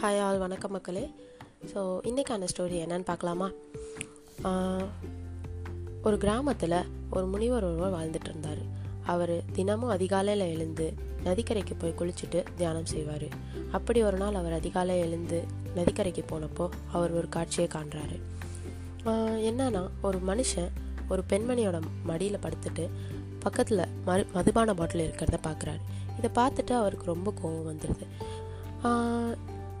Hi all வணக்கம் மக்களே. So இன்றைக்கான ஸ்டோரி என்னன்னு பார்க்கலாமா? ஒரு கிராமத்தில் ஒரு முனிவர் ஒருவர் வாழ்ந்துட்டு இருந்தார். அவர் தினமும் அதிகாலையில் எழுந்து நதிக்கரைக்கு போய் குளிச்சுட்டு தியானம் செய்வார். அப்படி ஒரு நாள் அவர் அதிகாலை எழுந்து நதிக்கரைக்கு போனப்போ அவர் ஒரு காட்சியை காண்றாரு. என்னன்னா ஒரு மனுஷன் ஒரு பெண்மணியோட மடியில் படுத்துட்டு பக்கத்தில் மறு மதுபான பாட்டில் இருக்கிறத பார்க்குறாரு இதை பார்த்துட்டு அவருக்கு ரொம்ப கோவம் வந்துடுது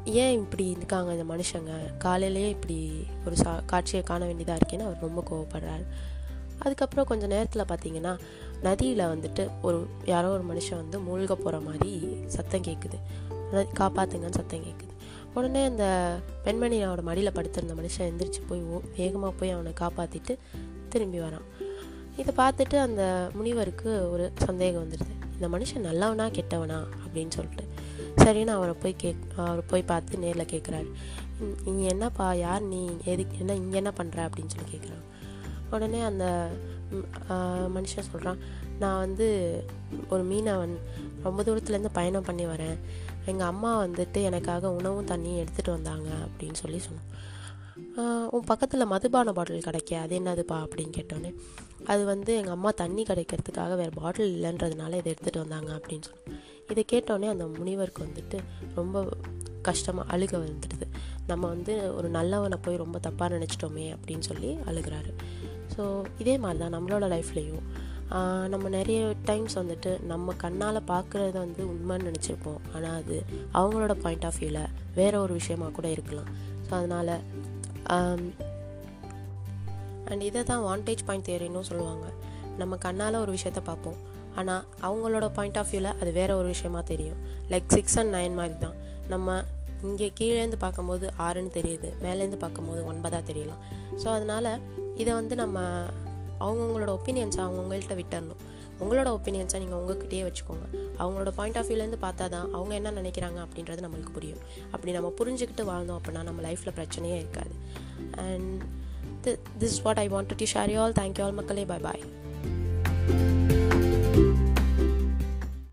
ஏன் இப்படி இருக்காங்க இந்த மனுஷங்க? காலையிலேயே இப்படி ஒரு சா காட்சியை காண வேண்டியதாக இருக்கேன்னு அவர் ரொம்ப கோவப்படுறாரு. அதுக்கப்புறம் கொஞ்சம் நேரத்தில் பார்த்தீங்கன்னா நதியில் வந்துட்டு ஒரு யாரோ ஒரு மனுஷன் வந்து மூழ்க போகிற மாதிரி சத்தம் கேட்குது நதி காப்பாத்துங்கன்னு சத்தம் கேட்குது உடனே அந்த பெண்மணி அவனோட மடியில் படுத்திருந்த மனுஷன் எந்திரிச்சு போய் ஓ வேகமாக போய் அவனை காப்பாற்றிட்டு திரும்பி வரான். இதை பார்த்துட்டு அந்த முனிவருக்கு ஒரு சந்தேகம் வந்துடுது இந்த மனுஷன் நல்லவனா கெட்டவனா? அப்படின்னு சொல்லிட்டு. சரின்னு அவரை போய் கேக் அவரை போய் பார்த்து நேரில் கேட்குறாரு நீ என்னப்பா யார் நீ? எதுக்கு என்ன இங்கே என்ன பண்ணுற அப்படின்னு சொல்லி கேட்குறான் உடனே அந்த மனுஷன் சொல்கிறான் நான் வந்து ஒரு மீனவன். ரொம்ப தூரத்துலேருந்து பயணம் பண்ணி வரேன். எங்கள் அம்மா வந்துட்டு எனக்காக உணவும் தண்ணியும் எடுத்துகிட்டு வந்தாங்க. அப்படின்னு சொல்லி சொன்னான். உன் பக்கத்தில் மதுபான பாட்டில் கிடைக்க அது என்னதுப்பா? அப்படின்னு கேட்டோன்னே அது வந்து எங்கள் அம்மா தண்ணி கிடைக்கிறதுக்காக வேறு பாட்டில் இல்லைன்றதுனால இதை எடுத்துகிட்டு வந்தாங்க. அப்படின்னு சொன்னோம் இதை கேட்டோடனே அந்த முனிவருக்கு வந்துட்டு ரொம்ப கஷ்டமாக அழுக வந்துடுது. நம்ம வந்து ஒரு நல்லவனை போய் ரொம்ப தப்பாக நினச்சிட்டோமே அப்படின்னு சொல்லி அழுகிறாரு. ஸோ இதே மாதிரி தான் நம்மளோட லைஃப்லேயும் நம்ம நிறைய டைம்ஸ் வந்துட்டு நம்ம கண்ணால் பார்க்குறத வந்து உண்மைன்னு நினச்சிருப்போம். ஆனால் அது அவங்களோட பாயிண்ட் ஆஃப் வியூவில் வேற ஒரு விஷயமாக கூட இருக்கலாம். ஸோ அதனால் அண்ட் இதை தான் வாண்டேஜ் பாயிண்ட் தேரின்னு சொல்லுவாங்க. நம்ம கண்ணால் ஒரு விஷயத்த பார்ப்போம். ஆனால் அவங்களோட பாயிண்ட் ஆஃப் வியூவில் அது வேற ஒரு விஷயமா தெரியும். லைக் சிக்ஸ் அண்ட் நைன் மாதிரி தான் நம்ம இங்கே கீழேருந்து பார்க்கும்போது ஆறுன்னு தெரியுது. மேலேருந்து பார்க்கும்போது ஒன்பதாக தெரியலாம். ஸோ அதனால் இதை வந்து நம்ம அவங்கவுங்களோட ஒப்பீனியன்ஸை அவங்கவுங்கள்ட்ட விட்டுறணும். உங்களோட ஒப்பீனியன்ஸை நீங்கள் உங்ககிட்டயே வச்சுக்கோங்க. அவங்களோட பாயிண்ட் ஆஃப் வியூலேருந்து பார்த்தா தான் அவங்க என்ன நினைக்கிறாங்க அப்படின்றது நம்மளுக்கு புரியும். அப்படி நம்ம புரிஞ்சுக்கிட்டு வாழ்ந்தோம் அப்படின்னா நம்ம லைஃப்பில் பிரச்சனையே இருக்காது. And this what I want to share you all thank you all மக்களே. Bye bye